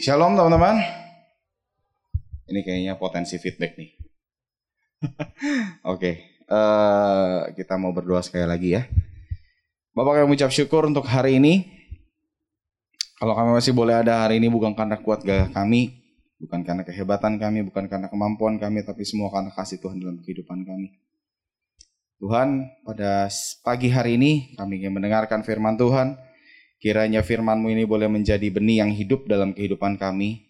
Shalom teman-teman. Ini kayaknya potensi feedback nih. Oke, eh, kita mau berdoa sekali lagi ya. Bapak kami ucap syukur untuk hari ini. Kalau kami masih boleh ada hari ini bukan karena kuat gagah kami, bukan karena kehebatan kami, bukan karena kemampuan kami, tapi semua karena kasih Tuhan dalam kehidupan kami. Tuhan, pada pagi hari ini kami ingin mendengarkan firman Tuhan. Kiranya firman-Mu ini boleh menjadi benih yang hidup dalam kehidupan kami.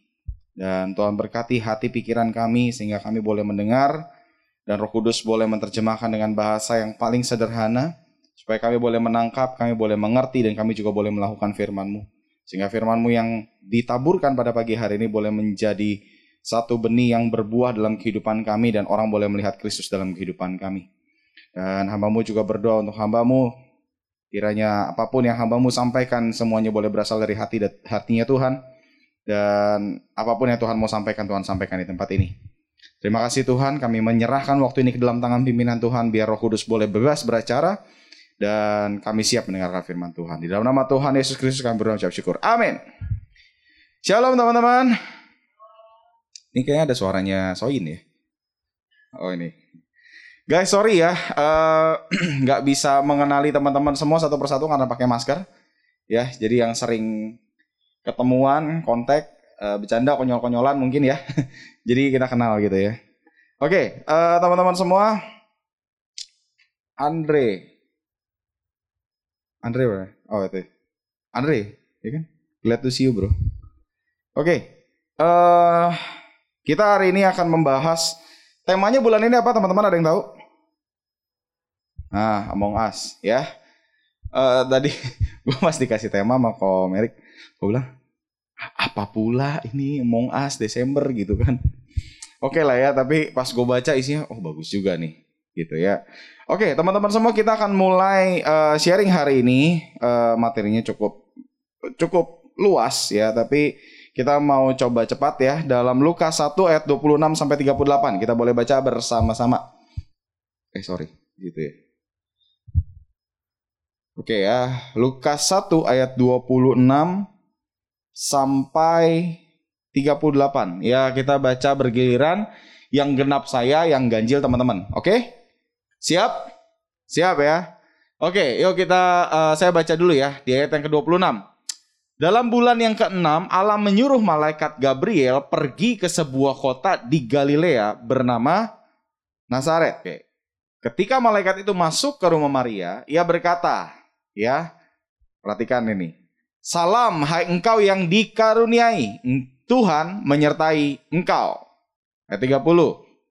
Dan Tuhan berkati hati pikiran kami sehingga kami boleh mendengar dan Roh Kudus boleh menerjemahkan dengan bahasa yang paling sederhana supaya kami boleh menangkap, kami boleh mengerti dan kami juga boleh melakukan firman-Mu. Sehingga firman-Mu yang ditaburkan pada pagi hari ini boleh menjadi satu benih yang berbuah dalam kehidupan kami dan orang boleh melihat Kristus dalam kehidupan kami. Dan hambamu juga berdoa untuk hambamu Kiranya apa pun yang hambamu sampaikan semuanya boleh berasal dari hati hatinya Tuhan. Dan apa pun yang Tuhan mau sampaikan, Tuhan sampaikan di tempat ini. Terima kasih Tuhan, kami menyerahkan waktu ini ke dalam tangan pimpinan Tuhan, biar roh kudus boleh bebas beracara. Dan kami siap mendengarkan firman Tuhan. Di dalam nama Tuhan Yesus Kristus kami berdoa ucap syukur. Amin. Shalom teman-teman. Ini kayaknya ada suaranya Soin ya. Oh ini. Guys, sorry ya, nggak uh, bisa mengenali teman-teman semua satu persatu karena pakai masker. Ya, jadi yang sering ketemuan, kontak, uh, bercanda, konyol-konyolan mungkin ya. jadi kita kenal gitu ya. Oke, okay, uh, teman-teman semua, Andre, Andre bro. Oh itu, Andre, ya kan? Glad to see you bro. Oke, okay, uh, kita hari ini akan membahas temanya bulan ini apa teman-teman ada yang tahu? Nah, Among Us ya. Uh, tadi gue pas dikasih tema sama Ko Merik, gue bilang apa pula ini Among Us Desember gitu kan. Oke okay lah ya, tapi pas gue baca isinya, oh bagus juga nih, gitu ya. Oke, okay, teman-teman semua kita akan mulai uh, sharing hari ini. Uh, materinya cukup cukup luas ya, tapi kita mau coba cepat ya dalam Lukas 1 ayat 26 sampai 38. Kita boleh baca bersama-sama. Eh sorry, gitu ya. Oke ya, Lukas 1 ayat 26 sampai 38. Ya, kita baca bergiliran. Yang genap saya, yang ganjil teman-teman. Oke? Siap? Siap ya? Oke, yuk kita uh, saya baca dulu ya di ayat yang ke-26. Dalam bulan yang ke-6, Allah menyuruh malaikat Gabriel pergi ke sebuah kota di Galilea bernama Nazaret. Oke. Ketika malaikat itu masuk ke rumah Maria, ia berkata, Ya, perhatikan ini. Salam hai engkau yang dikaruniai. Tuhan menyertai engkau. Ayat 30.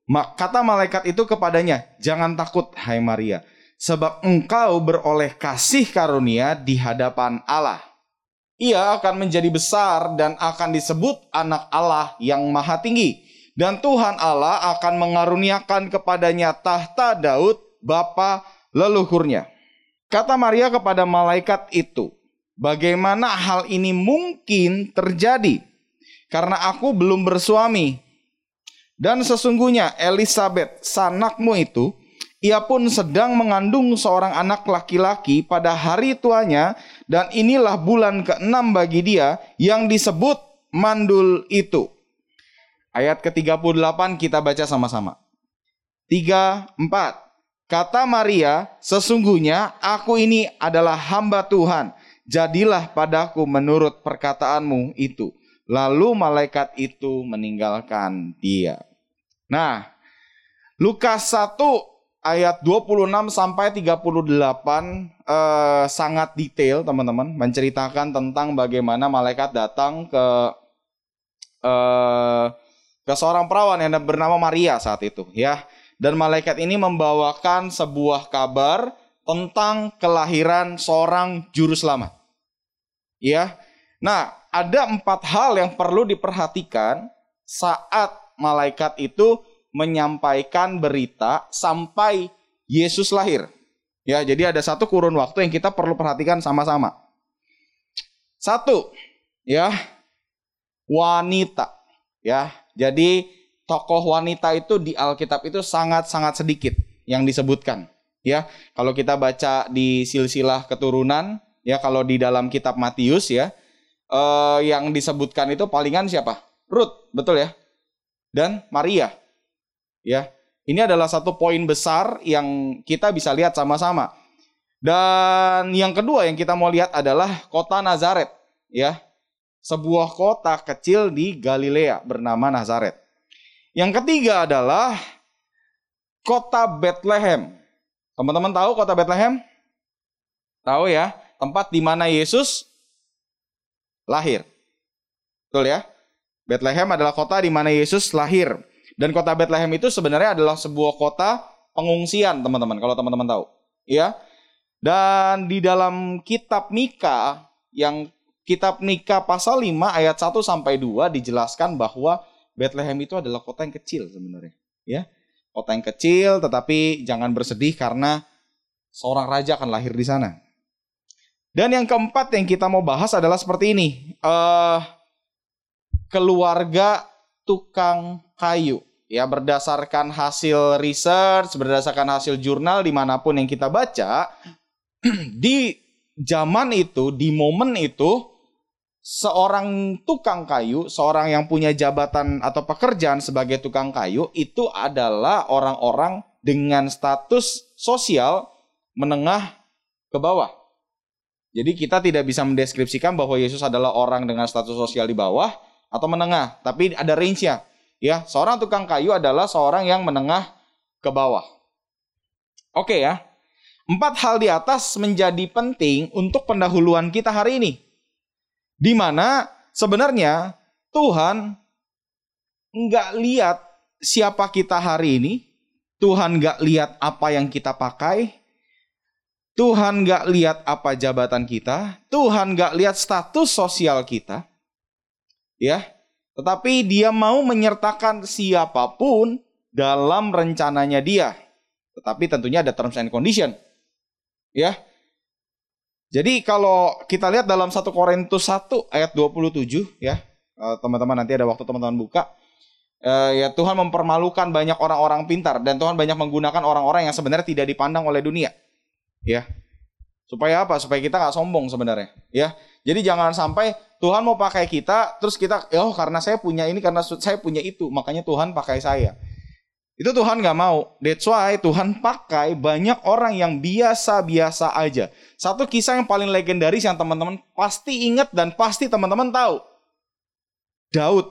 Kata malaikat itu kepadanya, jangan takut hai Maria, sebab engkau beroleh kasih karunia di hadapan Allah. Ia akan menjadi besar dan akan disebut anak Allah yang maha tinggi. Dan Tuhan Allah akan mengaruniakan kepadanya tahta Daud, bapa leluhurnya Kata Maria kepada malaikat itu, "Bagaimana hal ini mungkin terjadi? Karena aku belum bersuami." Dan sesungguhnya Elizabeth, sanakmu itu, ia pun sedang mengandung seorang anak laki-laki pada hari tuanya, dan inilah bulan keenam bagi dia yang disebut mandul itu. Ayat ke-38 kita baca sama-sama. 3, 4. Kata Maria, sesungguhnya aku ini adalah hamba Tuhan. Jadilah padaku menurut perkataanmu itu. Lalu malaikat itu meninggalkan dia. Nah, Lukas 1 ayat 26 sampai 38 eh, sangat detail teman-teman menceritakan tentang bagaimana malaikat datang ke eh, ke seorang perawan yang bernama Maria saat itu ya dan malaikat ini membawakan sebuah kabar tentang kelahiran seorang juru selamat. Ya. Nah, ada empat hal yang perlu diperhatikan saat malaikat itu menyampaikan berita sampai Yesus lahir. Ya, jadi ada satu kurun waktu yang kita perlu perhatikan sama-sama. Satu, ya, wanita. Ya, jadi tokoh wanita itu di Alkitab itu sangat-sangat sedikit yang disebutkan. Ya, kalau kita baca di silsilah keturunan, ya kalau di dalam kitab Matius ya, eh, yang disebutkan itu palingan siapa? Ruth, betul ya? Dan Maria. Ya. Ini adalah satu poin besar yang kita bisa lihat sama-sama. Dan yang kedua yang kita mau lihat adalah kota Nazaret, ya. Sebuah kota kecil di Galilea bernama Nazaret. Yang ketiga adalah kota Bethlehem. Teman-teman tahu kota Bethlehem? Tahu ya, tempat di mana Yesus lahir. Betul ya? Bethlehem adalah kota di mana Yesus lahir. Dan kota Bethlehem itu sebenarnya adalah sebuah kota pengungsian, teman-teman, kalau teman-teman tahu. Ya. Dan di dalam kitab Mika yang kitab Mika pasal 5 ayat 1 sampai 2 dijelaskan bahwa Bethlehem itu adalah kota yang kecil sebenarnya, ya. Kota yang kecil tetapi jangan bersedih karena seorang raja akan lahir di sana. Dan yang keempat yang kita mau bahas adalah seperti ini. Uh, keluarga tukang kayu ya berdasarkan hasil research, berdasarkan hasil jurnal di mana pun yang kita baca, di zaman itu, di momen itu, seorang tukang kayu, seorang yang punya jabatan atau pekerjaan sebagai tukang kayu, itu adalah orang-orang dengan status sosial menengah ke bawah. Jadi kita tidak bisa mendeskripsikan bahwa Yesus adalah orang dengan status sosial di bawah atau menengah, tapi ada range-nya. Ya, seorang tukang kayu adalah seorang yang menengah ke bawah. Oke ya. Empat hal di atas menjadi penting untuk pendahuluan kita hari ini. Di mana sebenarnya Tuhan nggak lihat siapa kita hari ini. Tuhan nggak lihat apa yang kita pakai. Tuhan nggak lihat apa jabatan kita. Tuhan nggak lihat status sosial kita. Ya, tetapi dia mau menyertakan siapa pun dalam rencananya dia. Tetapi tentunya ada terms and condition. Ya. Jadi kalau kita lihat dalam 1 Korintus 1 ayat 27 ya. Eh, teman-teman nanti ada waktu teman-teman buka. Eh, ya Tuhan mempermalukan banyak orang-orang pintar dan Tuhan banyak menggunakan orang-orang yang sebenarnya tidak dipandang oleh dunia. Ya. Supaya apa? Supaya kita nggak sombong sebenarnya. Ya. Jadi jangan sampai Tuhan mau pakai kita, terus kita, oh karena saya punya ini, karena saya punya itu, makanya Tuhan pakai saya. Itu Tuhan gak mau. That's why Tuhan pakai banyak orang yang biasa-biasa aja. Satu kisah yang paling legendaris yang teman-teman pasti ingat dan pasti teman-teman tahu. Daud.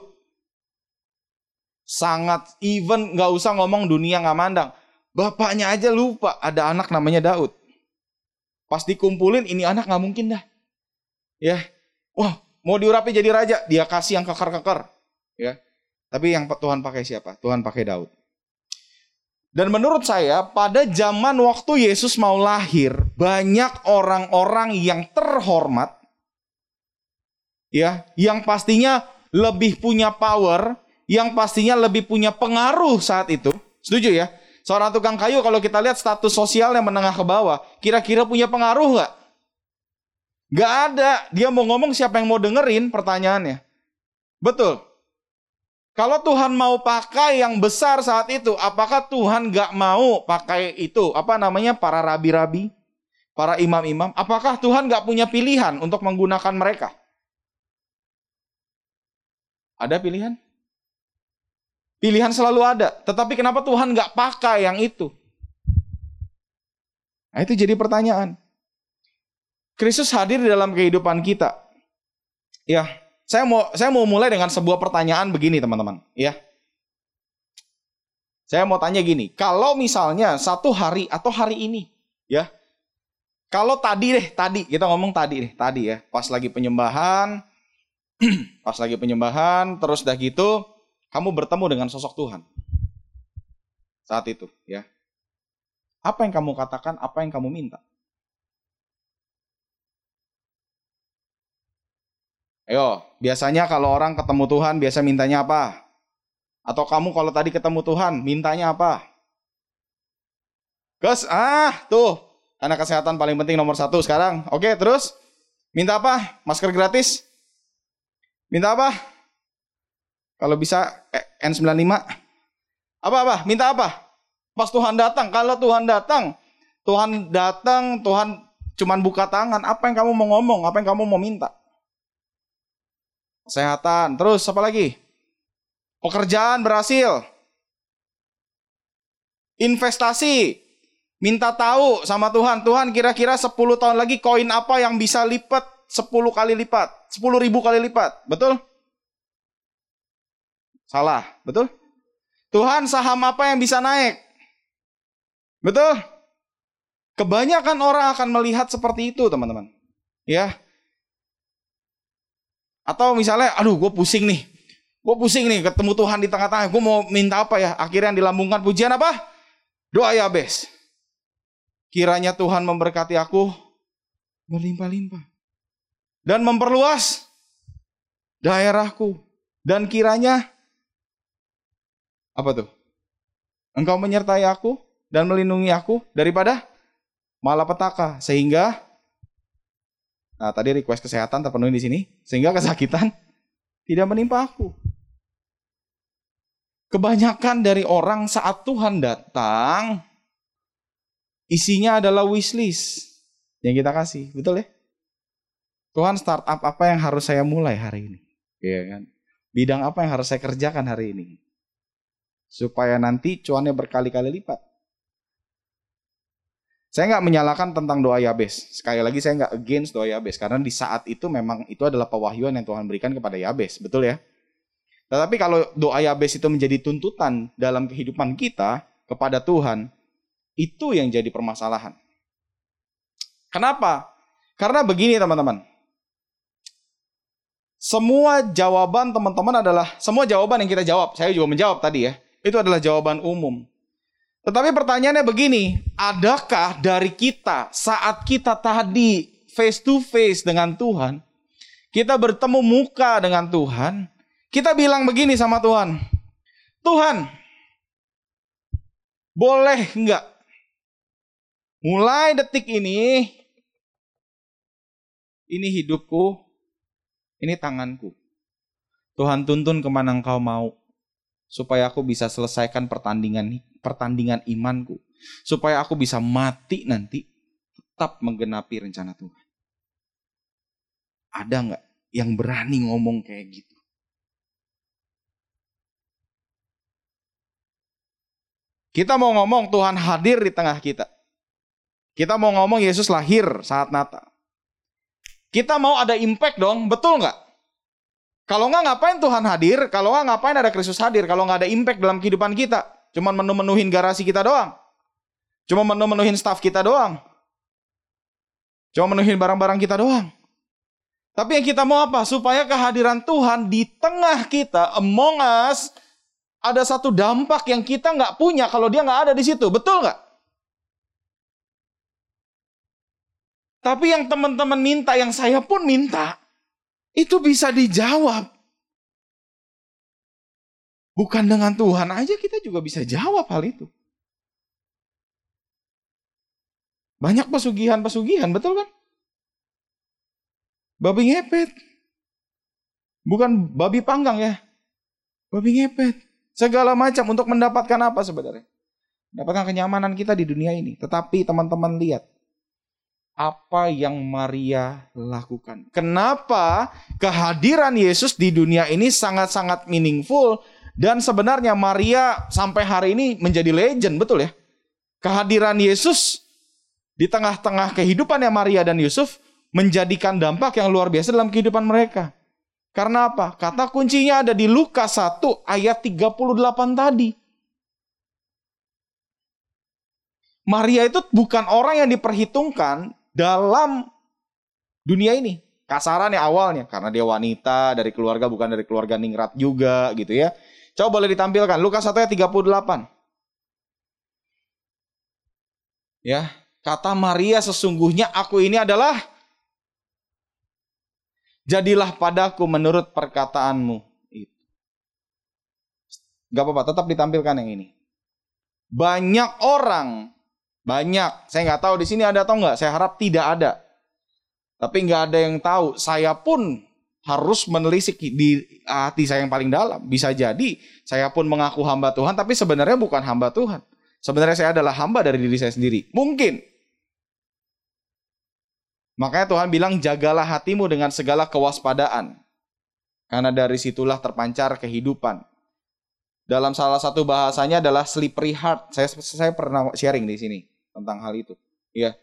Sangat even gak usah ngomong dunia gak mandang. Bapaknya aja lupa ada anak namanya Daud. Pas dikumpulin ini anak gak mungkin dah. Ya, wah Mau diurapi jadi raja, dia kasih yang kekar-kekar. Ya. Tapi yang Tuhan pakai siapa? Tuhan pakai Daud. Dan menurut saya pada zaman waktu Yesus mau lahir, banyak orang-orang yang terhormat ya, yang pastinya lebih punya power, yang pastinya lebih punya pengaruh saat itu. Setuju ya? Seorang tukang kayu kalau kita lihat status sosial yang menengah ke bawah, kira-kira punya pengaruh nggak? Gak ada. Dia mau ngomong siapa yang mau dengerin pertanyaannya. Betul. Kalau Tuhan mau pakai yang besar saat itu, apakah Tuhan gak mau pakai itu? Apa namanya para rabi-rabi? Para imam-imam? Apakah Tuhan gak punya pilihan untuk menggunakan mereka? Ada pilihan? Pilihan selalu ada. Tetapi kenapa Tuhan gak pakai yang itu? Nah itu jadi pertanyaan. Kristus hadir di dalam kehidupan kita. Ya, saya mau saya mau mulai dengan sebuah pertanyaan begini teman-teman, ya. Saya mau tanya gini, kalau misalnya satu hari atau hari ini, ya. Kalau tadi deh, tadi kita ngomong tadi deh, tadi ya, pas lagi penyembahan, pas lagi penyembahan, terus dah gitu, kamu bertemu dengan sosok Tuhan. Saat itu, ya. Apa yang kamu katakan, apa yang kamu minta? Ayo, biasanya kalau orang ketemu Tuhan biasa mintanya apa? Atau kamu kalau tadi ketemu Tuhan mintanya apa? Gus, ah tuh, karena kesehatan paling penting nomor satu sekarang. Oke, terus minta apa? Masker gratis? Minta apa? Kalau bisa eh, N95. Apa-apa? Minta apa? Pas Tuhan datang, kalau Tuhan datang, Tuhan datang, Tuhan cuman buka tangan, apa yang kamu mau ngomong, apa yang kamu mau minta? Kesehatan, terus apa lagi? Pekerjaan berhasil. Investasi. Minta tahu sama Tuhan. Tuhan kira-kira 10 tahun lagi koin apa yang bisa lipat 10 kali lipat. 10 ribu kali lipat. Betul? Salah. Betul? Tuhan saham apa yang bisa naik? Betul? Kebanyakan orang akan melihat seperti itu teman-teman. Ya. Atau misalnya, aduh gue pusing nih. Gue pusing nih ketemu Tuhan di tengah-tengah. Gue mau minta apa ya? Akhirnya yang dilambungkan pujian apa? Doa Yabes. Kiranya Tuhan memberkati aku berlimpah-limpah. Dan memperluas daerahku. Dan kiranya apa tuh? Engkau menyertai aku dan melindungi aku daripada malapetaka sehingga nah tadi request kesehatan terpenuhi di sini sehingga kesakitan tidak menimpa aku. Kebanyakan dari orang saat Tuhan datang, isinya adalah wishlist yang kita kasih, betul ya? Tuhan startup apa yang harus saya mulai hari ini? Iya kan? Bidang apa yang harus saya kerjakan hari ini? Supaya nanti cuannya berkali-kali lipat. Saya nggak menyalahkan tentang doa Yabes. Sekali lagi saya nggak against doa Yabes. Karena di saat itu memang itu adalah pewahyuan yang Tuhan berikan kepada Yabes. Betul ya? Tetapi kalau doa Yabes itu menjadi tuntutan dalam kehidupan kita kepada Tuhan, itu yang jadi permasalahan. Kenapa? Karena begini teman-teman. Semua jawaban teman-teman adalah semua jawaban yang kita jawab, saya juga menjawab tadi ya. Itu adalah jawaban umum. Tetapi pertanyaannya begini, adakah dari kita saat kita tadi face to face dengan Tuhan, kita bertemu muka dengan Tuhan, kita bilang begini sama Tuhan. Tuhan, boleh enggak? Mulai detik ini, ini hidupku, ini tanganku. Tuhan tuntun ke mana engkau mau. Supaya aku bisa selesaikan pertandingan pertandingan imanku. Supaya aku bisa mati nanti tetap menggenapi rencana Tuhan. Ada nggak yang berani ngomong kayak gitu? Kita mau ngomong Tuhan hadir di tengah kita. Kita mau ngomong Yesus lahir saat Natal. Kita mau ada impact dong, betul nggak? Kalau nggak ngapain Tuhan hadir? Kalau nggak ngapain ada Kristus hadir? Kalau nggak ada impact dalam kehidupan kita? Cuman menu-menuhin garasi kita doang. Cuma menu-menuhin staff kita doang. Cuma menuhin barang-barang kita doang. Tapi yang kita mau apa? Supaya kehadiran Tuhan di tengah kita, among us, ada satu dampak yang kita nggak punya kalau dia nggak ada di situ. Betul nggak? Tapi yang teman-teman minta, yang saya pun minta, itu bisa dijawab. Bukan dengan Tuhan aja kita juga bisa jawab hal itu. Banyak pesugihan-pesugihan, betul kan? Babi ngepet. Bukan babi panggang ya. Babi ngepet. Segala macam untuk mendapatkan apa sebenarnya? Mendapatkan kenyamanan kita di dunia ini. Tetapi teman-teman lihat. Apa yang Maria lakukan. Kenapa kehadiran Yesus di dunia ini sangat-sangat meaningful. Dan sebenarnya Maria sampai hari ini menjadi legend, betul ya? Kehadiran Yesus di tengah-tengah kehidupannya Maria dan Yusuf menjadikan dampak yang luar biasa dalam kehidupan mereka. Karena apa? Kata kuncinya ada di Lukas 1 ayat 38 tadi. Maria itu bukan orang yang diperhitungkan dalam dunia ini. Kasarannya awalnya karena dia wanita dari keluarga bukan dari keluarga ningrat juga gitu ya. Coba boleh ditampilkan Lukas 1 ayat 38. Ya, kata Maria sesungguhnya aku ini adalah Jadilah padaku menurut perkataanmu. Gak apa-apa, tetap ditampilkan yang ini. Banyak orang, banyak. Saya nggak tahu di sini ada atau nggak. Saya harap tidak ada. Tapi nggak ada yang tahu. Saya pun harus menelisik di hati saya yang paling dalam. Bisa jadi saya pun mengaku hamba Tuhan, tapi sebenarnya bukan hamba Tuhan. Sebenarnya saya adalah hamba dari diri saya sendiri. Mungkin. Makanya Tuhan bilang jagalah hatimu dengan segala kewaspadaan. Karena dari situlah terpancar kehidupan. Dalam salah satu bahasanya adalah slippery heart. Saya saya pernah sharing di sini tentang hal itu. Ya.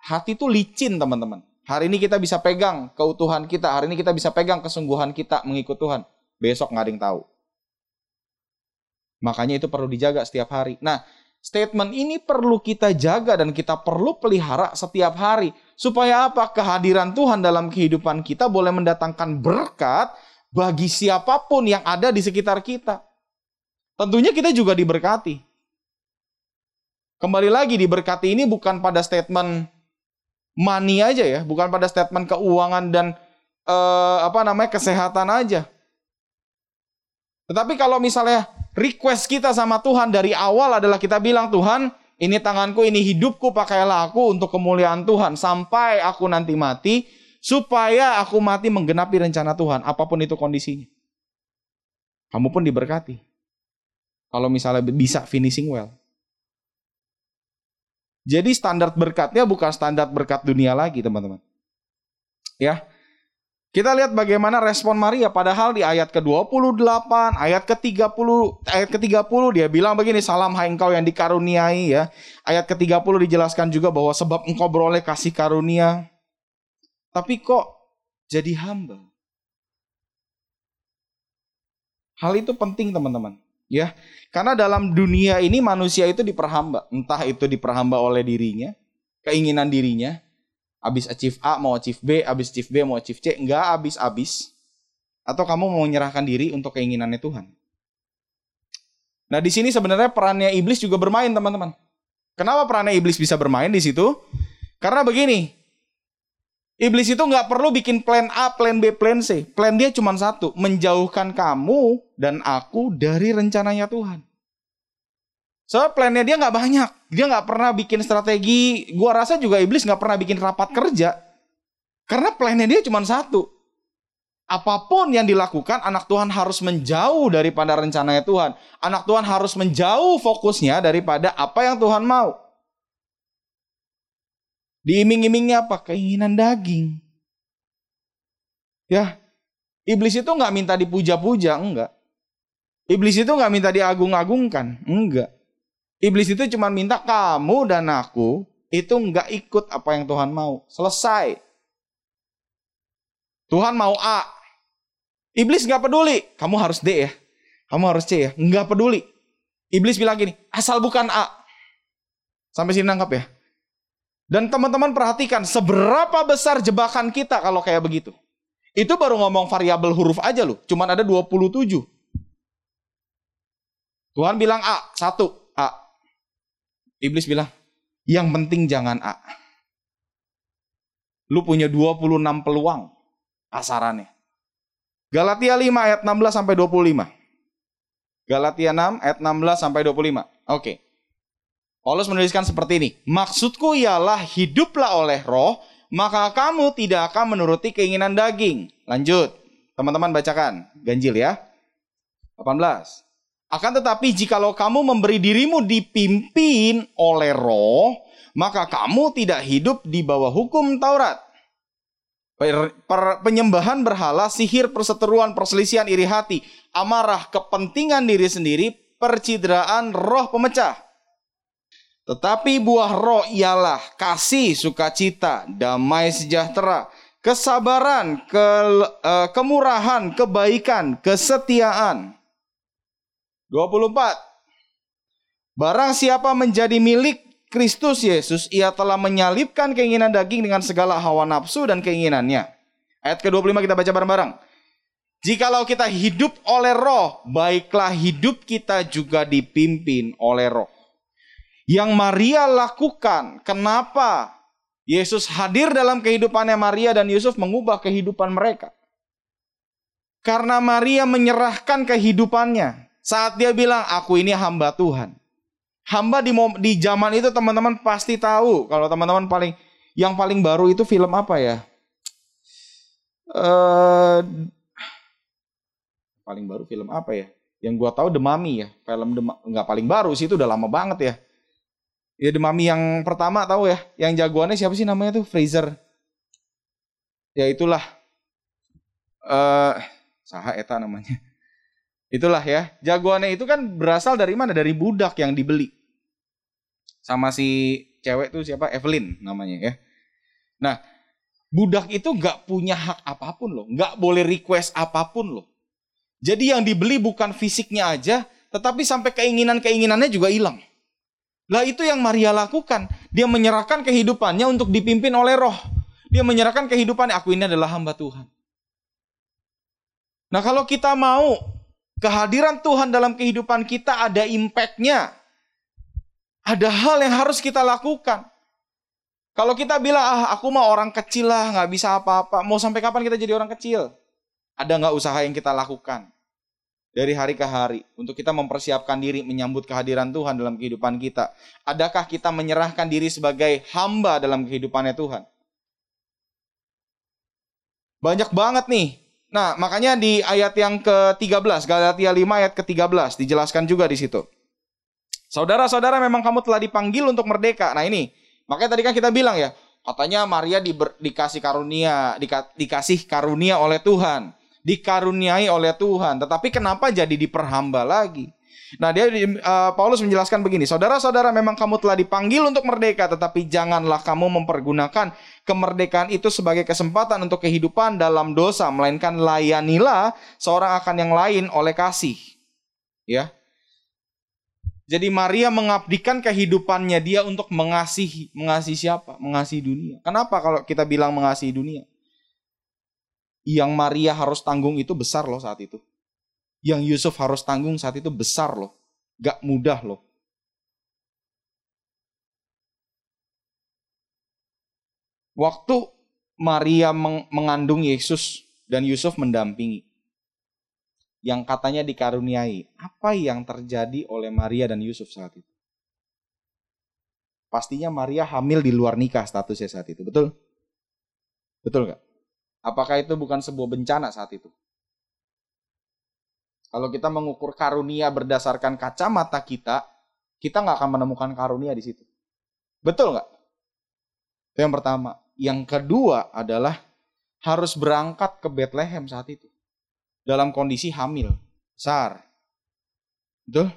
Hati itu licin, teman-teman. Hari ini kita bisa pegang keutuhan kita, hari ini kita bisa pegang kesungguhan kita mengikut Tuhan. Besok nggak ada yang tahu. Makanya itu perlu dijaga setiap hari. Nah, statement ini perlu kita jaga dan kita perlu pelihara setiap hari. Supaya apa? Kehadiran Tuhan dalam kehidupan kita boleh mendatangkan berkat bagi siapa pun yang ada di sekitar kita. Tentunya kita juga diberkati. Kembali lagi diberkati ini bukan pada statement money aja ya, bukan pada statement keuangan dan eh, apa namanya kesehatan aja. Tetapi kalau misalnya request kita sama Tuhan dari awal adalah kita bilang Tuhan, ini tanganku, ini hidupku, pakailah aku untuk kemuliaan Tuhan sampai aku nanti mati, supaya aku mati menggenapi rencana Tuhan, apa pun itu kondisinya. Kamu pun diberkati. Kalau misalnya bisa finishing well. Jadi standar berkatnya bukan standar berkat dunia lagi, teman-teman. Ya. Kita lihat bagaimana respon Maria padahal di ayat ke-28, ayat ke-30, ayat ke-30 dia bilang begini, "Salam hai engkau yang dikaruniai ya." Ayat ke-30 dijelaskan juga bahwa sebab engkau beroleh kasih karunia. Tapi kok jadi hamba? Hal itu penting, teman-teman ya. Karena dalam dunia ini manusia itu diperhamba, entah itu diperhamba oleh dirinya, keinginan dirinya, habis achieve A mau achieve B, habis achieve B mau achieve C, enggak habis-habis. Atau kamu mau menyerahkan diri untuk keinginannya Tuhan. Nah, di sini sebenarnya perannya iblis juga bermain, teman-teman. Kenapa perannya iblis bisa bermain di situ? Karena begini, Iblis itu nggak perlu bikin plan A, plan B, plan C. Plan dia cuma satu, menjauhkan kamu dan aku dari rencananya Tuhan. So, plannya dia nggak banyak. Dia nggak pernah bikin strategi. Gua rasa juga iblis nggak pernah bikin rapat kerja. Karena plannya dia cuma satu. Apa pun yang dilakukan, anak Tuhan harus menjauh daripada rencananya Tuhan. Anak Tuhan harus menjauh fokusnya daripada apa yang Tuhan mau. Diiming-imingnya apa? Keinginan daging. Ya, iblis itu nggak minta dipuja-puja, enggak. Iblis itu nggak minta diagung-agungkan, enggak. Iblis itu cuma minta kamu dan aku itu nggak ikut apa yang Tuhan mau. Selesai. Tuhan mau A. Iblis nggak peduli. Kamu harus D ya. Kamu harus C ya. Nggak peduli. Iblis bilang gini, asal bukan A. Sampai sini nangkap ya. Dan teman-teman perhatikan seberapa besar jebakan kita kalau kayak begitu. Itu baru ngomong variabel huruf aja loh. Cuman ada 27. Tuhan bilang A, satu, A. Iblis bilang, yang penting jangan A. Lu punya 26 peluang asarannya. Galatia 5 ayat 16 sampai 25. Galatia 6 ayat 16 sampai 25. Oke. Okay. Paulus menuliskan seperti ini, maksudku ialah hiduplah oleh roh, maka kamu tidak akan menuruti keinginan daging. Lanjut, teman-teman bacakan, ganjil ya. 18. Akan tetapi jikalau kamu memberi dirimu dipimpin oleh roh, maka kamu tidak hidup di bawah hukum Taurat. Penyembahan berhala, sihir, perseteruan, perselisihan, iri hati, amarah, kepentingan diri sendiri, percidraan, roh pemecah tetapi buah roh ialah kasih, sukacita, damai sejahtera, kesabaran, ke, uh, kemurahan, kebaikan, kesetiaan. 24. Barang siapa menjadi milik Kristus Yesus, ia telah menyalibkan keinginan daging dengan segala hawa nafsu dan keinginannya. Ayat ke-25 kita baca bareng-bareng. Jikalau kita hidup oleh roh, baiklah hidup kita juga dipimpin oleh roh yang Maria lakukan. Kenapa Yesus hadir dalam kehidupannya Maria dan Yusuf mengubah kehidupan mereka. Karena Maria menyerahkan kehidupannya saat dia bilang, "Aku ini hamba Tuhan." Hamba di di zaman itu teman-teman pasti tahu kalau teman-teman paling yang paling baru itu film apa ya? Uh, paling baru film apa ya? Yang gua tahu The Mummy ya, film The, nggak paling baru sih itu udah lama banget ya. Ya The Mummy yang pertama tahu ya, yang jagoannya siapa sih namanya tuh Fraser. Ya itulah. Eh, uh, saha eta namanya. Itulah ya, jagoannya itu kan berasal dari mana? Dari budak yang dibeli sama si cewek tuh siapa Evelyn namanya ya. Nah, budak itu nggak punya hak apa pun loh, nggak boleh request apa pun loh. Jadi yang dibeli bukan fisiknya aja, tetapi sampai keinginan-keinginannya juga hilang. Lah itu yang Maria lakukan. Dia menyerahkan kehidupannya untuk dipimpin oleh roh. Dia menyerahkan kehidupannya, aku ini adalah hamba Tuhan. Nah kalau kita mau kehadiran Tuhan dalam kehidupan kita ada impactnya. Ada hal yang harus kita lakukan. Kalau kita bilang, ah aku mah orang kecil lah, nggak bisa apa-apa. Mau sampai kapan kita jadi orang kecil? Ada nggak usaha yang kita lakukan? Dari hari ke hari. Untuk kita mempersiapkan diri menyambut kehadiran Tuhan dalam kehidupan kita. Adakah kita menyerahkan diri sebagai hamba dalam kehidupannya Tuhan? Banyak banget nih. Nah, makanya di ayat yang ke-13, Galatia 5 ayat ke-13, dijelaskan juga di situ. Saudara-saudara memang kamu telah dipanggil untuk merdeka. Nah ini, makanya tadi kan kita bilang ya, katanya Maria diber, dikasih karunia, dika, dikasih karunia oleh Tuhan, dikaruniai oleh Tuhan. Tetapi kenapa jadi diperhamba lagi? Nah, dia uh, Paulus menjelaskan begini, saudara-saudara memang kamu telah dipanggil untuk merdeka, tetapi janganlah kamu mempergunakan kemerdekaan itu sebagai kesempatan untuk kehidupan dalam dosa, melainkan layanilah seorang akan yang lain oleh kasih. Ya, jadi Maria mengabdikan kehidupannya dia untuk mengasihi. Mengasihi siapa? Mengasihi dunia. Kenapa kalau kita bilang mengasihi dunia? Yang Maria harus tanggung itu besar loh saat itu. Yang Yusuf harus tanggung saat itu besar loh. Gak mudah loh. Waktu Maria mengandung Yesus dan Yusuf mendampingi yang katanya dikaruniai. Apa yang terjadi oleh Maria dan Yusuf saat itu? Pastinya Maria hamil di luar nikah statusnya saat itu, betul? Betul nggak? Apakah itu bukan sebuah bencana saat itu? Kalau kita mengukur karunia berdasarkan kacamata kita, kita nggak akan menemukan karunia di situ. Betul nggak? Itu yang pertama. Yang kedua adalah harus berangkat ke Bethlehem saat itu dalam kondisi hamil, besar. Betul?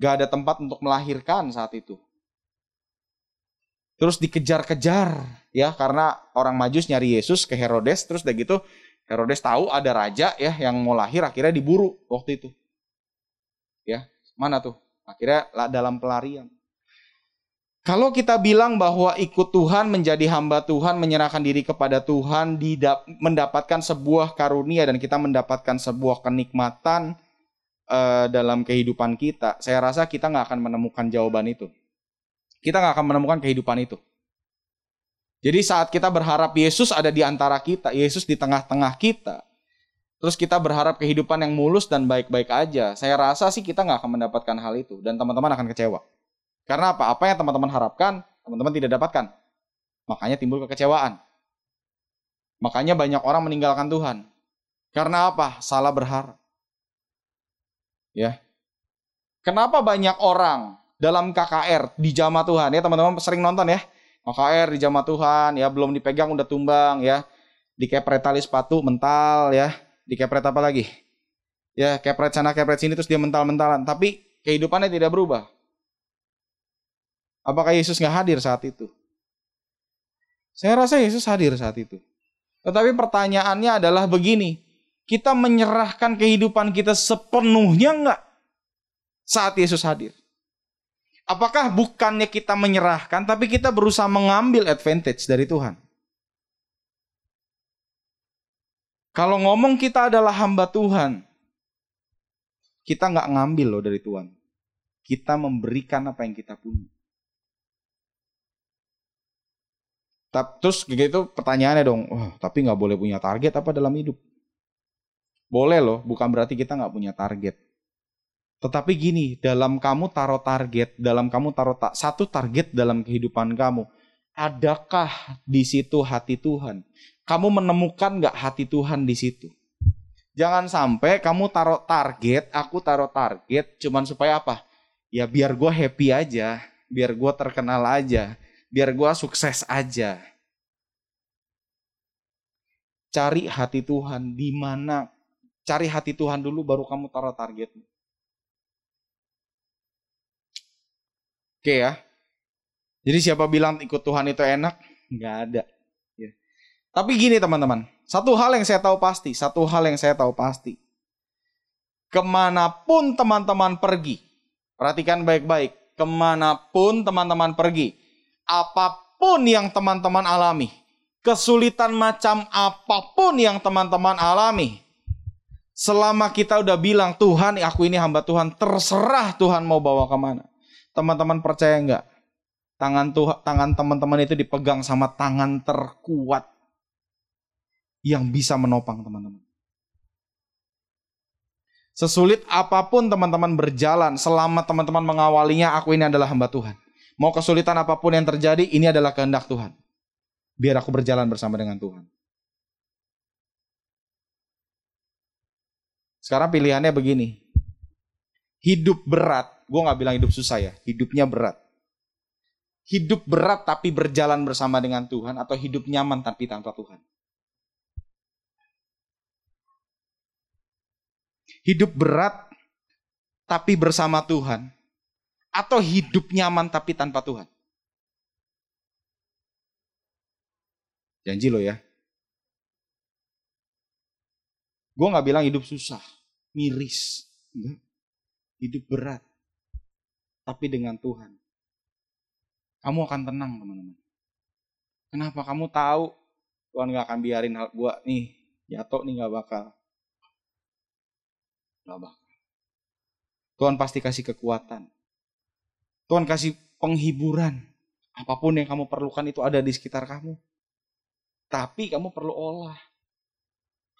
Gak ada tempat untuk melahirkan saat itu. Terus dikejar-kejar ya karena orang Majus nyari Yesus ke Herodes terus udah gitu Herodes tahu ada raja ya yang mau lahir akhirnya diburu waktu itu. Ya, mana tuh? Akhirnya dalam pelarian. Kalau kita bilang bahwa ikut Tuhan menjadi hamba Tuhan, menyerahkan diri kepada Tuhan, mendapatkan sebuah karunia dan kita mendapatkan sebuah kenikmatan uh, dalam kehidupan kita, saya rasa kita nggak akan menemukan jawaban itu. Kita nggak akan menemukan kehidupan itu. Jadi saat kita berharap Yesus ada di antara kita, Yesus di tengah-tengah kita, terus kita berharap kehidupan yang mulus dan baik-baik aja, saya rasa sih kita nggak akan mendapatkan hal itu dan teman-teman akan kecewa. Karena apa? Apa yang teman-teman harapkan, teman-teman tidak dapatkan. Makanya timbul kekecewaan. Makanya banyak orang meninggalkan Tuhan. Karena apa? Salah berharap. Ya. Kenapa banyak orang dalam KKR di jamaah Tuhan ya teman-teman sering nonton ya. KKR di jamaah Tuhan ya belum dipegang udah tumbang ya. Dikepret tali sepatu mental ya. Dikepret apa lagi? Ya kepret sana kepret sini terus dia mental-mentalan. Tapi kehidupannya tidak berubah. Apakah Yesus nggak hadir saat itu? Saya rasa Yesus hadir saat itu. Tetapi pertanyaannya adalah begini, kita menyerahkan kehidupan kita sepenuhnya nggak saat Yesus hadir? Apakah bukannya kita menyerahkan, tapi kita berusaha mengambil advantage dari Tuhan? Kalau ngomong kita adalah hamba Tuhan, kita nggak ngambil loh dari Tuhan. Kita memberikan apa yang kita punya. Terus gitu pertanyaannya dong, oh, tapi nggak boleh punya target apa dalam hidup? Boleh loh, bukan berarti kita nggak punya target. Tetapi gini, dalam kamu taruh target, dalam kamu taruh ta satu target dalam kehidupan kamu, adakah di situ hati Tuhan? Kamu menemukan nggak hati Tuhan di situ? Jangan sampai kamu taruh target, aku taruh target, cuman supaya apa? Ya biar gue happy aja, biar gue terkenal aja, biar gue sukses aja. Cari hati Tuhan di mana Cari hati Tuhan dulu baru kamu taruh target. Oke ya. Jadi siapa bilang ikut Tuhan itu enak? Nggak ada. Ya. Tapi gini teman-teman. Satu hal yang saya tahu pasti. Satu hal yang saya tahu pasti. Ke mana pun teman-teman pergi. Perhatikan baik-baik. Ke mana pun teman-teman pergi. Apa pun yang teman-teman alami. Kesulitan macam apa pun yang teman-teman alami Selama kita udah bilang Tuhan, aku ini hamba Tuhan, terserah Tuhan mau bawa ke mana. Teman-teman percaya nggak? Tangan Tuhan, tangan teman-teman itu dipegang sama tangan terkuat yang bisa menopang teman-teman. Sesulit apa pun teman-teman berjalan, selama teman-teman mengawalinya, aku ini adalah hamba Tuhan. Mau kesulitan apa pun yang terjadi, ini adalah kehendak Tuhan. Biar aku berjalan bersama dengan Tuhan. Sekarang pilihannya begini. Hidup berat, gue gak bilang hidup susah ya, hidupnya berat. Hidup berat tapi berjalan bersama dengan Tuhan atau hidup nyaman tapi tanpa Tuhan. Hidup berat tapi bersama Tuhan atau hidup nyaman tapi tanpa Tuhan. Janji lo ya. Gue gak bilang hidup susah, miris. Enggak. Hidup berat. Tapi dengan Tuhan. Kamu akan tenang teman-teman. Kenapa kamu tahu Tuhan gak akan biarin hal gue nih jatuh nih gak bakal. Gak bakal. Tuhan pasti kasih kekuatan. Tuhan kasih penghiburan. Apa pun yang kamu perlukan itu ada di sekitar kamu. Tapi kamu perlu olah.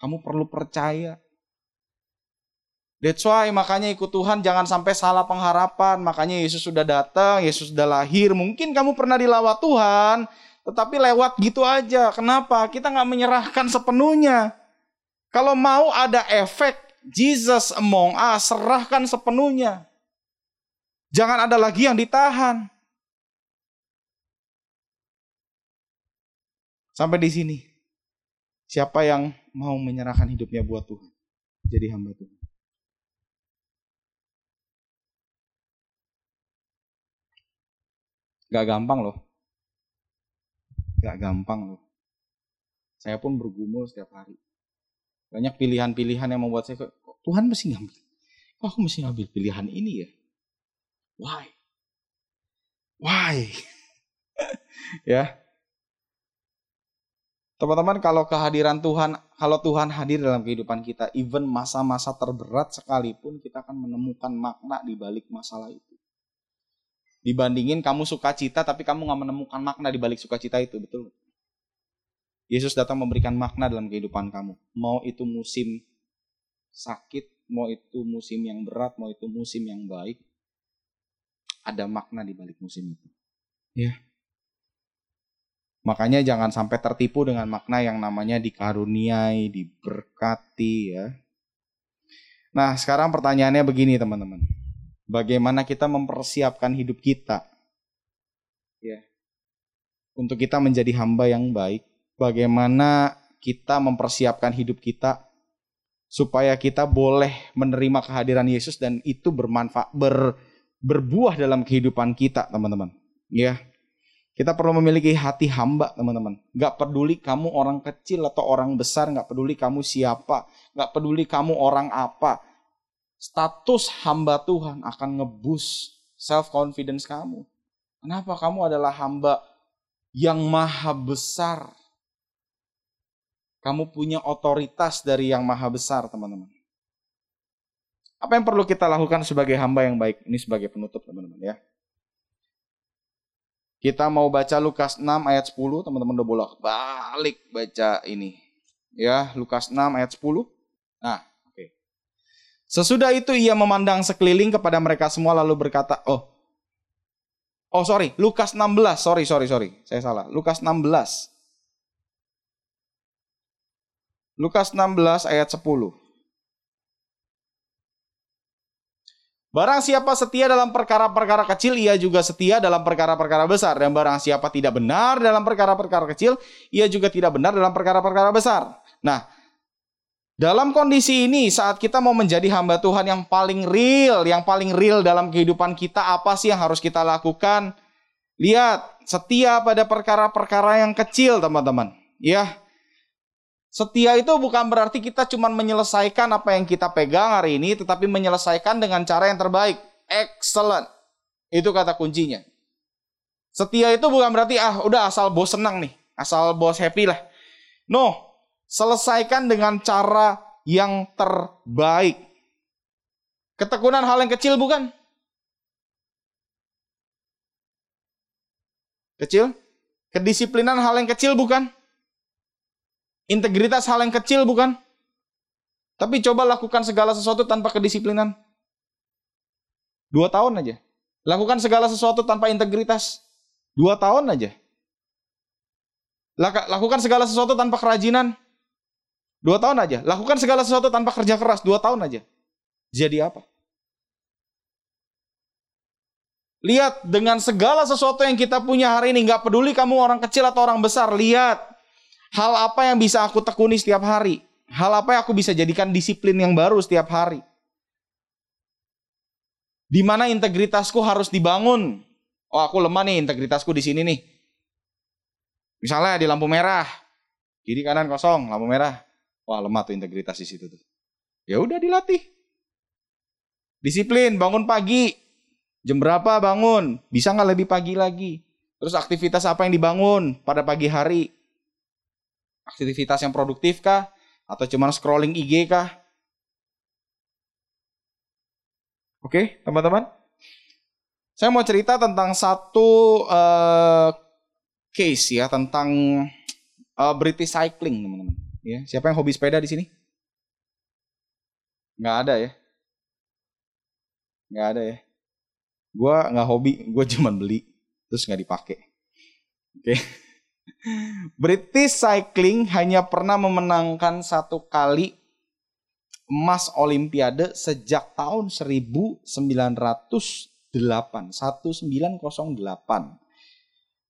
Kamu perlu percaya. That's why makanya ikut Tuhan jangan sampai salah pengharapan. Makanya Yesus sudah datang, Yesus sudah lahir. Mungkin kamu pernah dilawat Tuhan, tetapi lewat gitu aja. Kenapa? Kita nggak menyerahkan sepenuhnya. Kalau mau ada efek Jesus among us, serahkan sepenuhnya. Jangan ada lagi yang ditahan. Sampai di sini. Siapa yang mau menyerahkan hidupnya buat Tuhan. Jadi hamba Tuhan. Gak gampang loh. Gak gampang loh. Saya pun bergumul setiap hari. Banyak pilihan-pilihan yang membuat saya kok Tuhan mesti ngambil. Kok aku mesti ngambil pilihan ini ya? Why? Why? ya, Teman-teman kalau kehadiran Tuhan, kalau Tuhan hadir dalam kehidupan kita, even masa-masa terberat sekalipun kita akan menemukan makna di balik masalah itu. Dibandingin kamu suka cita tapi kamu nggak menemukan makna di balik sukacita itu, betul? Yesus datang memberikan makna dalam kehidupan kamu. Mau itu musim sakit, mau itu musim yang berat, mau itu musim yang baik, ada makna di balik musim itu. Ya. Makanya jangan sampai tertipu dengan makna yang namanya dikaruniai, diberkati ya. Nah, sekarang pertanyaannya begini teman-teman. Bagaimana kita mempersiapkan hidup kita? Ya. Untuk kita menjadi hamba yang baik, bagaimana kita mempersiapkan hidup kita supaya kita boleh menerima kehadiran Yesus dan itu bermanfaat ber, berbuah dalam kehidupan kita, teman-teman. Ya. Kita perlu memiliki hati hamba, teman-teman. Gak peduli kamu orang kecil atau orang besar, gak peduli kamu siapa, gak peduli kamu orang apa. Status hamba Tuhan akan ngebus self-confidence kamu. Kenapa kamu adalah hamba yang maha besar? Kamu punya otoritas dari yang maha besar, teman-teman. Apa yang perlu kita lakukan sebagai hamba yang baik? Ini sebagai penutup, teman-teman ya. Kita mau baca Lukas 6 ayat 10, teman-teman udah bolak balik baca ini. Ya, Lukas 6 ayat 10. Nah. Sesudah itu ia memandang sekeliling kepada mereka semua lalu berkata, "Oh. Oh, sorry, Lukas 16. Sorry, sorry, sorry. Saya salah. Lukas 16. Lukas 16 ayat 10. Barang siapa setia dalam perkara-perkara kecil, ia juga setia dalam perkara-perkara besar. Dan barang siapa tidak benar dalam perkara-perkara kecil, ia juga tidak benar dalam perkara-perkara besar. Nah, dalam kondisi ini, saat kita mau menjadi hamba Tuhan yang paling real, yang paling real dalam kehidupan kita, apa sih yang harus kita lakukan? Lihat, setia pada perkara-perkara yang kecil, teman-teman. Ya, Setia itu bukan berarti kita cuma menyelesaikan apa yang kita pegang hari ini, tetapi menyelesaikan dengan cara yang terbaik. Excellent. Itu kata kuncinya. Setia itu bukan berarti ah udah asal bos senang nih, asal bos happy lah. No, selesaikan dengan cara yang terbaik. Ketekunan hal yang kecil bukan? Kecil? Kedisiplinan hal yang kecil bukan? Integritas hal yang kecil bukan? Tapi coba lakukan segala sesuatu tanpa kedisiplinan. Dua tahun aja. Lakukan segala sesuatu tanpa integritas. Dua tahun aja. Lakukan segala sesuatu tanpa kerajinan. Dua tahun aja. Lakukan segala sesuatu tanpa kerja keras. Dua tahun aja. Jadi apa? Lihat dengan segala sesuatu yang kita punya hari ini. Nggak peduli kamu orang kecil atau orang besar. Lihat Hal apa yang bisa aku tekuni setiap hari? Hal apa yang aku bisa jadikan disiplin yang baru setiap hari? Di mana integritasku harus dibangun? Oh, aku lemah nih integritasku di sini nih. Misalnya di lampu merah, kiri kanan kosong, lampu merah. Wah, lemah tuh integritas di situ tuh. Ya udah dilatih. Disiplin, bangun pagi. Jam berapa bangun? Bisa nggak lebih pagi lagi? Terus aktivitas apa yang dibangun pada pagi hari? aktivitas yang produktif kah? Atau cuma scrolling IG kah? Oke, teman-teman. Saya mau cerita tentang satu uh, case ya tentang uh, British cycling, teman-teman. Ya, siapa yang hobi sepeda di sini? Nggak ada ya? Nggak ada ya? Gua nggak hobi, gue cuma beli terus nggak dipakai. Oke. British Cycling hanya pernah memenangkan satu kali emas Olimpiade sejak tahun 1908. 1908.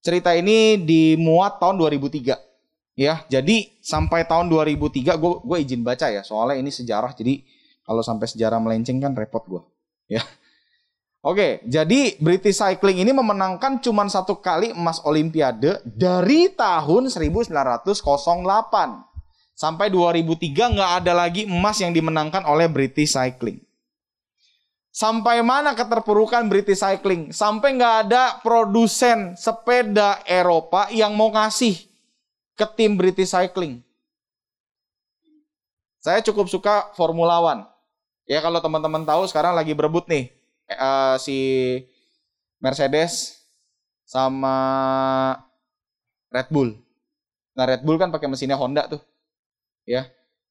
Cerita ini dimuat tahun 2003. Ya, jadi sampai tahun 2003 gue gue izin baca ya, soalnya ini sejarah. Jadi kalau sampai sejarah melenceng kan repot gue. Ya. Oke, jadi British Cycling ini memenangkan cuma satu kali emas Olimpiade dari tahun 1908 sampai 2003 nggak ada lagi emas yang dimenangkan oleh British Cycling. Sampai mana keterpurukan British Cycling? Sampai nggak ada produsen sepeda Eropa yang mau ngasih ke tim British Cycling. Saya cukup suka Formula One. Ya kalau teman-teman tahu sekarang lagi berebut nih uh, si Mercedes sama Red Bull. Nah Red Bull kan pakai mesinnya Honda tuh, ya.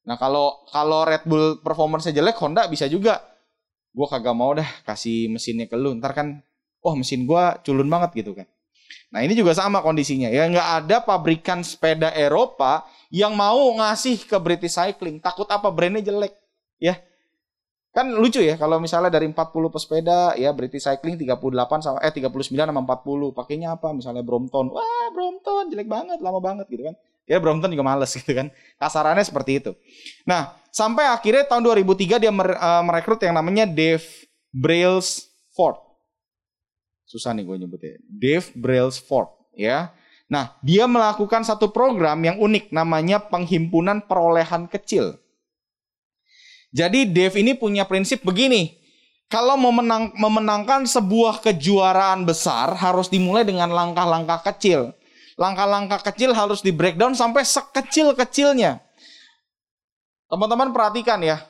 Nah kalau kalau Red Bull performance jelek, Honda bisa juga. Gue kagak mau dah kasih mesinnya ke lu. Ntar kan, oh mesin gue culun banget gitu kan. Nah ini juga sama kondisinya ya nggak ada pabrikan sepeda Eropa yang mau ngasih ke British Cycling takut apa brandnya jelek ya Kan lucu ya kalau misalnya dari 40 pesepeda ya British Cycling 38 sama eh 39 sama 40. Pakainya apa? Misalnya Brompton. Wah, Brompton jelek banget, lama banget gitu kan. Ya Brompton juga males gitu kan. Kasarannya seperti itu. Nah, sampai akhirnya tahun 2003 dia eh, merekrut yang namanya Dave Brailsford. Susah nih gue nyebutnya. Dave Brailsford ya. Nah, dia melakukan satu program yang unik namanya penghimpunan perolehan kecil. Jadi Dev ini punya prinsip begini. Kalau memenang, memenangkan sebuah kejuaraan besar harus dimulai dengan langkah-langkah kecil. Langkah-langkah kecil harus di breakdown sampai sekecil-kecilnya. Teman-teman perhatikan ya.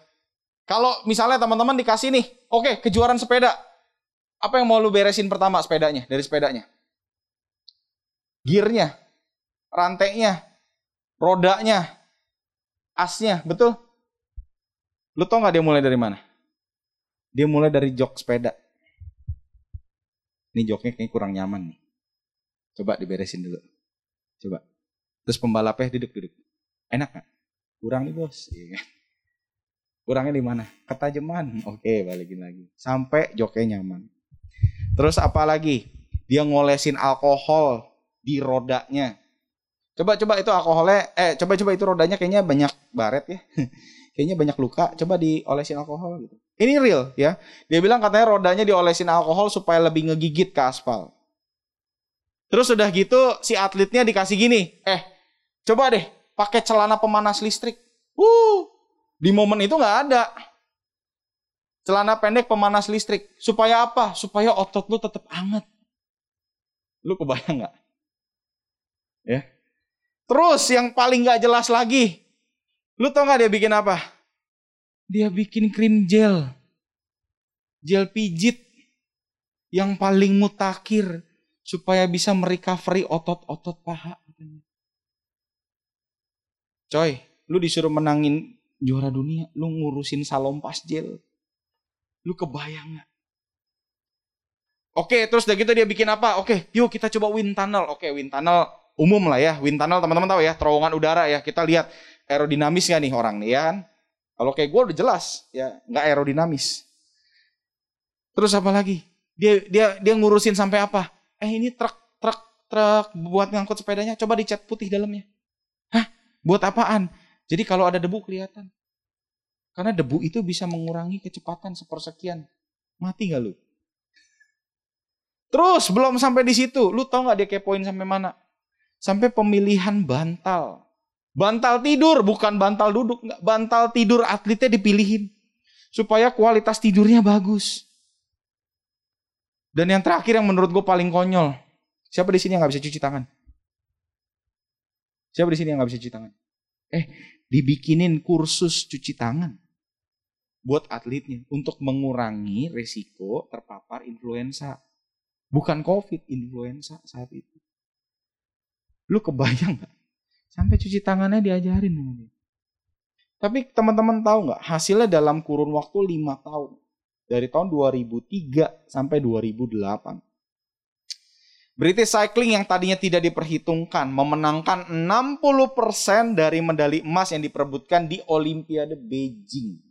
Kalau misalnya teman-teman dikasih nih, oke okay, kejuaraan sepeda. Apa yang mau lu beresin pertama sepedanya, dari sepedanya? gearnya, rantainya, rodanya, asnya, betul? Lu tau nggak dia mulai dari mana? Dia mulai dari jok sepeda. Ini joknya kayaknya kurang nyaman nih. Coba diberesin dulu. Coba. Terus pembalapnya duduk-duduk. Enak gak? Kurang nih bos. Iya kan? Kurangnya di mana? Ketajaman. Oke, balikin lagi. Sampai joknya nyaman. Terus apa lagi? Dia ngolesin alkohol di rodanya. Coba coba itu alkoholnya eh coba coba itu rodanya kayaknya banyak baret ya. kayaknya banyak luka. Coba diolesin alkohol gitu. Ini real ya. Dia bilang katanya rodanya diolesin alkohol supaya lebih ngegigit ke aspal. Terus udah gitu si atletnya dikasih gini, eh coba deh pakai celana pemanas listrik. Uh, di momen itu nggak ada. Celana pendek pemanas listrik. Supaya apa? Supaya otot lu tetap anget. Lu kebayang nggak? Ya. Terus yang paling nggak jelas lagi, lu tau nggak dia bikin apa? Dia bikin krim gel, gel pijit yang paling mutakhir supaya bisa merecovery otot-otot paha. Coy, lu disuruh menangin juara dunia, lu ngurusin salompas gel. Lu kebayang gak? Oke, terus udah gitu dia bikin apa? Oke, yuk kita coba wind tunnel. Oke, wind tunnel umum lah ya. Wind tunnel teman-teman tahu ya, terowongan udara ya. Kita lihat aerodinamis gak nih orang nih ya kan? Kalau kayak gue udah jelas ya, nggak aerodinamis. Terus apa lagi? Dia dia dia ngurusin sampai apa? eh ini truk truk truk buat ngangkut sepedanya coba dicat putih dalamnya hah buat apaan jadi kalau ada debu kelihatan karena debu itu bisa mengurangi kecepatan sepersekian. Mati gak lu? Terus belum sampai di situ. Lu tau nggak dia kepoin sampai mana? Sampai pemilihan bantal. Bantal tidur bukan bantal duduk. Bantal tidur atletnya dipilihin. Supaya kualitas tidurnya bagus. Dan yang terakhir yang menurut gue paling konyol. Siapa di sini yang gak bisa cuci tangan? Siapa di sini yang gak bisa cuci tangan? Eh, dibikinin kursus cuci tangan buat atletnya untuk mengurangi resiko terpapar influenza. Bukan COVID, influenza saat itu. Lu kebayang gak? Sampai cuci tangannya diajarin sama. Tapi teman-teman tahu nggak hasilnya dalam kurun waktu 5 tahun dari tahun 2003 sampai 2008. British Cycling yang tadinya tidak diperhitungkan memenangkan 60% dari medali emas yang diperebutkan di Olimpiade Beijing.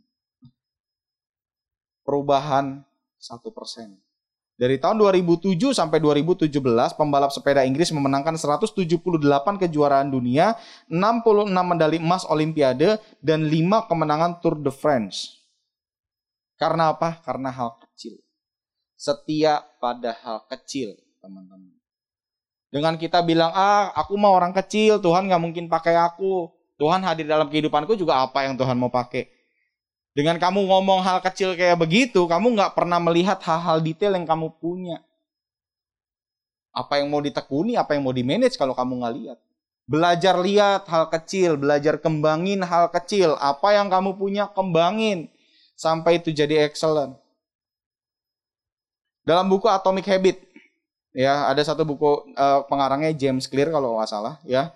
Perubahan 1%. Dari tahun 2007 sampai 2017, pembalap sepeda Inggris memenangkan 178 kejuaraan dunia, 66 medali emas Olimpiade, dan 5 kemenangan Tour de France. Karena apa? Karena hal kecil. Setia pada hal kecil, teman-teman. Dengan kita bilang, ah aku mau orang kecil, Tuhan gak mungkin pakai aku. Tuhan hadir dalam kehidupanku juga apa yang Tuhan mau pakai. Dengan kamu ngomong hal kecil kayak begitu, kamu gak pernah melihat hal-hal detail yang kamu punya. Apa yang mau ditekuni, apa yang mau di-manage kalau kamu gak lihat. Belajar lihat hal kecil, belajar kembangin hal kecil. Apa yang kamu punya, kembangin sampai itu jadi excellent. Dalam buku Atomic Habit, ya ada satu buku uh, pengarangnya James Clear kalau nggak salah, ya.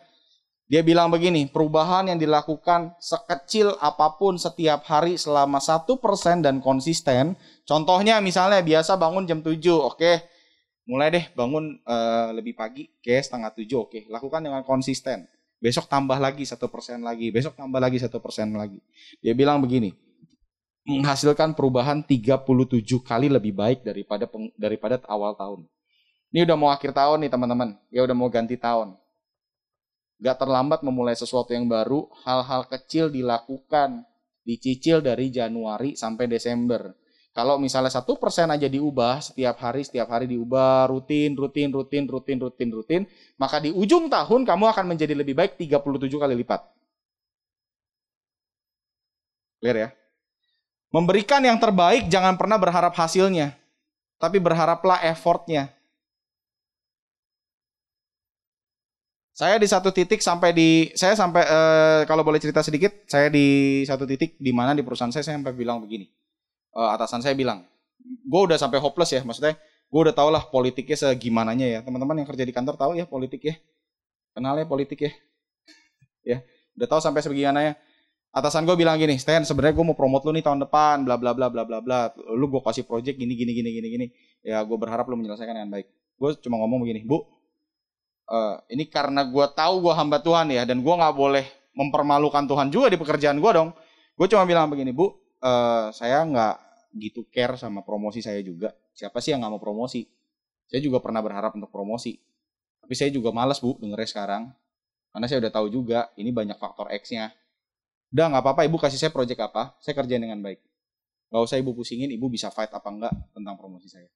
Dia bilang begini, perubahan yang dilakukan sekecil apa pun setiap hari selama satu persen dan konsisten. Contohnya misalnya biasa bangun jam 7, oke. Mulai deh bangun uh, lebih pagi, oke setengah 7, oke. Lakukan dengan konsisten. Besok tambah lagi satu persen lagi, besok tambah lagi satu persen lagi. Dia bilang begini, menghasilkan perubahan 37 kali lebih baik daripada daripada awal tahun. Ini udah mau akhir tahun nih teman-teman, ya udah mau ganti tahun. Gak terlambat memulai sesuatu yang baru, hal-hal kecil dilakukan, dicicil dari Januari sampai Desember. Kalau misalnya satu persen aja diubah setiap hari, setiap hari diubah rutin, rutin, rutin, rutin, rutin, rutin, maka di ujung tahun kamu akan menjadi lebih baik 37 kali lipat. Clear ya? Memberikan yang terbaik jangan pernah berharap hasilnya. Tapi berharaplah effortnya. Saya di satu titik sampai di saya sampai eh, kalau boleh cerita sedikit, saya di satu titik di mana di perusahaan saya saya sampai bilang begini. Eh, atasan saya bilang, gue udah sampai hopeless ya, maksudnya Gue udah tau lah politiknya segimananya ya. Teman-teman yang kerja di kantor tahu ya politik ya. Kenal ya politik ya. ya, udah tahu sampai sebagaimana ya. Atasan gue bilang gini, Stan sebenarnya gue mau promote lu nih tahun depan, bla bla bla bla bla bla. Lu gue kasih project gini gini gini gini gini. Ya gue berharap lu menyelesaikan dengan baik. Gue cuma ngomong begini, Bu, uh, ini karena gue tahu gue hamba Tuhan ya, dan gue nggak boleh mempermalukan Tuhan juga di pekerjaan gue dong. Gue cuma bilang begini, Bu, uh, saya nggak gitu care sama promosi saya juga. Siapa sih yang nggak mau promosi? Saya juga pernah berharap untuk promosi. Tapi saya juga males bu dengernya sekarang. Karena saya udah tahu juga ini banyak faktor X-nya Udah nggak apa-apa ibu kasih saya project apa, saya kerjain dengan baik. Gak usah ibu pusingin, ibu bisa fight apa enggak tentang promosi saya.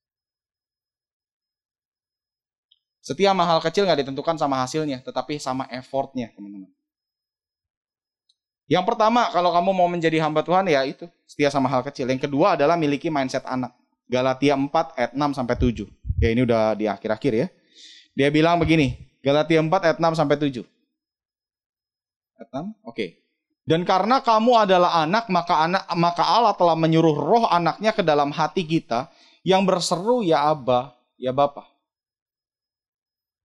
Setiap mahal kecil nggak ditentukan sama hasilnya, tetapi sama effortnya teman-teman. Yang pertama, kalau kamu mau menjadi hamba Tuhan ya itu, setia sama hal kecil. Yang kedua adalah miliki mindset anak. Galatia 4 ayat 6 sampai 7. Ya ini udah di akhir-akhir ya. Dia bilang begini, Galatia 4 ayat 6 sampai 7. Ayat 6? Oke. Okay. Dan karena kamu adalah anak, maka anak maka Allah telah menyuruh roh anaknya ke dalam hati kita yang berseru ya Aba, ya Bapa.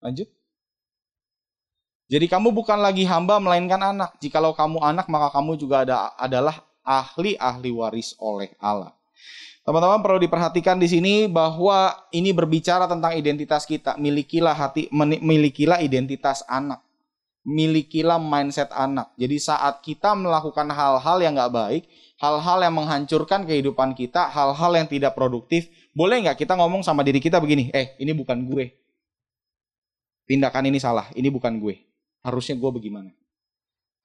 Lanjut. Jadi kamu bukan lagi hamba melainkan anak. Jikalau kamu anak maka kamu juga ada adalah ahli-ahli waris oleh Allah. Teman-teman perlu diperhatikan di sini bahwa ini berbicara tentang identitas kita. Milikilah hati, milikilah identitas anak milikilah mindset anak. Jadi saat kita melakukan hal-hal yang nggak baik, hal-hal yang menghancurkan kehidupan kita, hal-hal yang tidak produktif, boleh nggak kita ngomong sama diri kita begini, eh ini bukan gue. Tindakan ini salah, ini bukan gue. Harusnya gue bagaimana?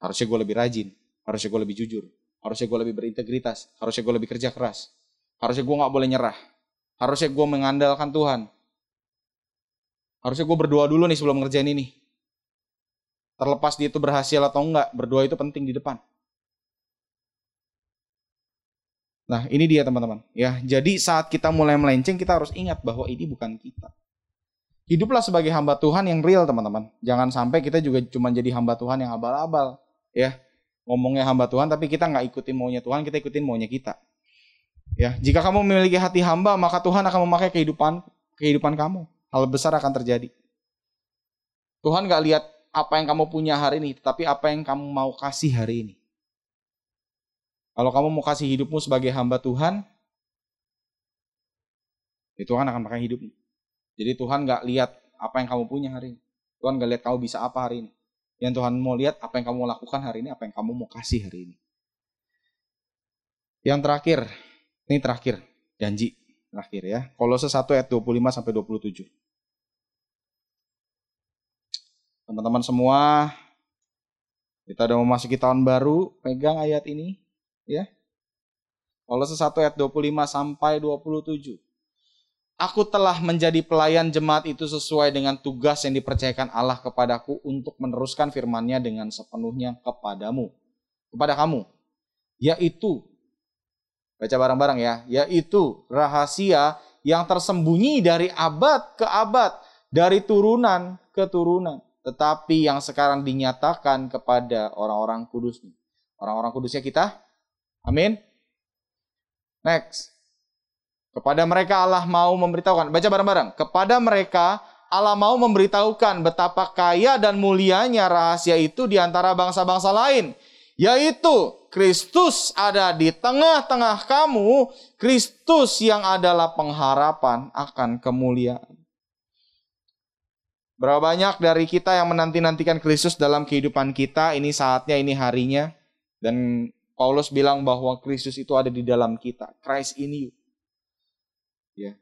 Harusnya gue lebih rajin, harusnya gue lebih jujur, harusnya gue lebih berintegritas, harusnya gue lebih kerja keras, harusnya gue nggak boleh nyerah, harusnya gue mengandalkan Tuhan, harusnya gue berdoa dulu nih sebelum ngerjain ini. Terlepas dia itu berhasil atau enggak, berdoa itu penting di depan. Nah, ini dia teman-teman. Ya, jadi saat kita mulai melenceng, kita harus ingat bahwa ini bukan kita. Hiduplah sebagai hamba Tuhan yang real, teman-teman. Jangan sampai kita juga cuma jadi hamba Tuhan yang abal-abal, ya. Ngomongnya hamba Tuhan, tapi kita nggak ikutin maunya Tuhan, kita ikutin maunya kita. Ya, jika kamu memiliki hati hamba, maka Tuhan akan memakai kehidupan kehidupan kamu. Hal besar akan terjadi. Tuhan nggak lihat apa yang kamu punya hari ini, tetapi apa yang kamu mau kasih hari ini. Kalau kamu mau kasih hidupmu sebagai hamba Tuhan, ya Tuhan akan pakai hidupmu. Jadi Tuhan gak lihat apa yang kamu punya hari ini. Tuhan gak lihat kamu bisa apa hari ini. Yang Tuhan mau lihat apa yang kamu lakukan hari ini, apa yang kamu mau kasih hari ini. Yang terakhir, ini terakhir, janji terakhir ya. Kolose 1 ayat 25 sampai 27. Teman-teman semua, kita udah memasuki tahun baru, pegang ayat ini, ya. Kolose 1 ayat 25 sampai 27. Aku telah menjadi pelayan jemaat itu sesuai dengan tugas yang dipercayakan Allah kepadaku untuk meneruskan firman-Nya dengan sepenuhnya kepadamu. Kepada kamu. Yaitu, baca bareng-bareng ya, yaitu rahasia yang tersembunyi dari abad ke abad, dari turunan ke turunan tetapi yang sekarang dinyatakan kepada orang-orang kudus. Orang-orang kudusnya kita. Amin. Next. Kepada mereka Allah mau memberitahukan. Baca bareng-bareng. Kepada mereka Allah mau memberitahukan betapa kaya dan mulianya rahasia itu di antara bangsa-bangsa lain. Yaitu Kristus ada di tengah-tengah kamu. Kristus yang adalah pengharapan akan kemuliaan. Berapa banyak dari kita yang menanti-nantikan Kristus dalam kehidupan kita, ini saatnya, ini harinya. Dan Paulus bilang bahwa Kristus itu ada di dalam kita. Christ in you. Ya.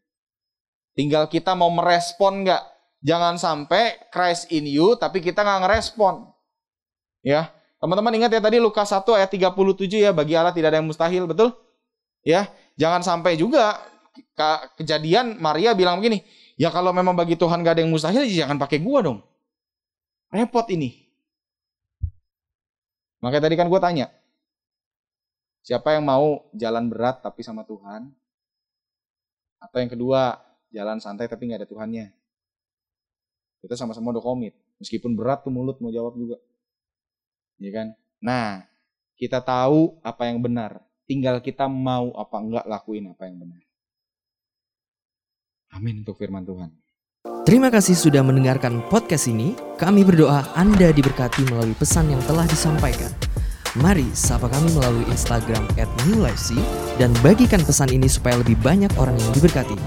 Tinggal kita mau merespon nggak? Jangan sampai Christ in you, tapi kita nggak ngerespon. Ya, teman-teman ingat ya tadi Lukas 1 ayat 37 ya, bagi Allah tidak ada yang mustahil, betul? Ya, jangan sampai juga kejadian Maria bilang begini, Ya kalau memang bagi Tuhan gak ada yang mustahil, ya jangan pakai gua dong. Repot ini. Makanya tadi kan gue tanya, siapa yang mau jalan berat tapi sama Tuhan? Atau yang kedua, jalan santai tapi gak ada Tuhannya? Kita sama-sama udah komit. Meskipun berat tuh mulut mau jawab juga. Ya kan? Nah, kita tahu apa yang benar. Tinggal kita mau apa enggak lakuin apa yang benar. Amin untuk firman Tuhan. Terima kasih sudah mendengarkan podcast ini. Kami berdoa Anda diberkati melalui pesan yang telah disampaikan. Mari sapa kami melalui Instagram @newlifec dan bagikan pesan ini supaya lebih banyak orang yang diberkati.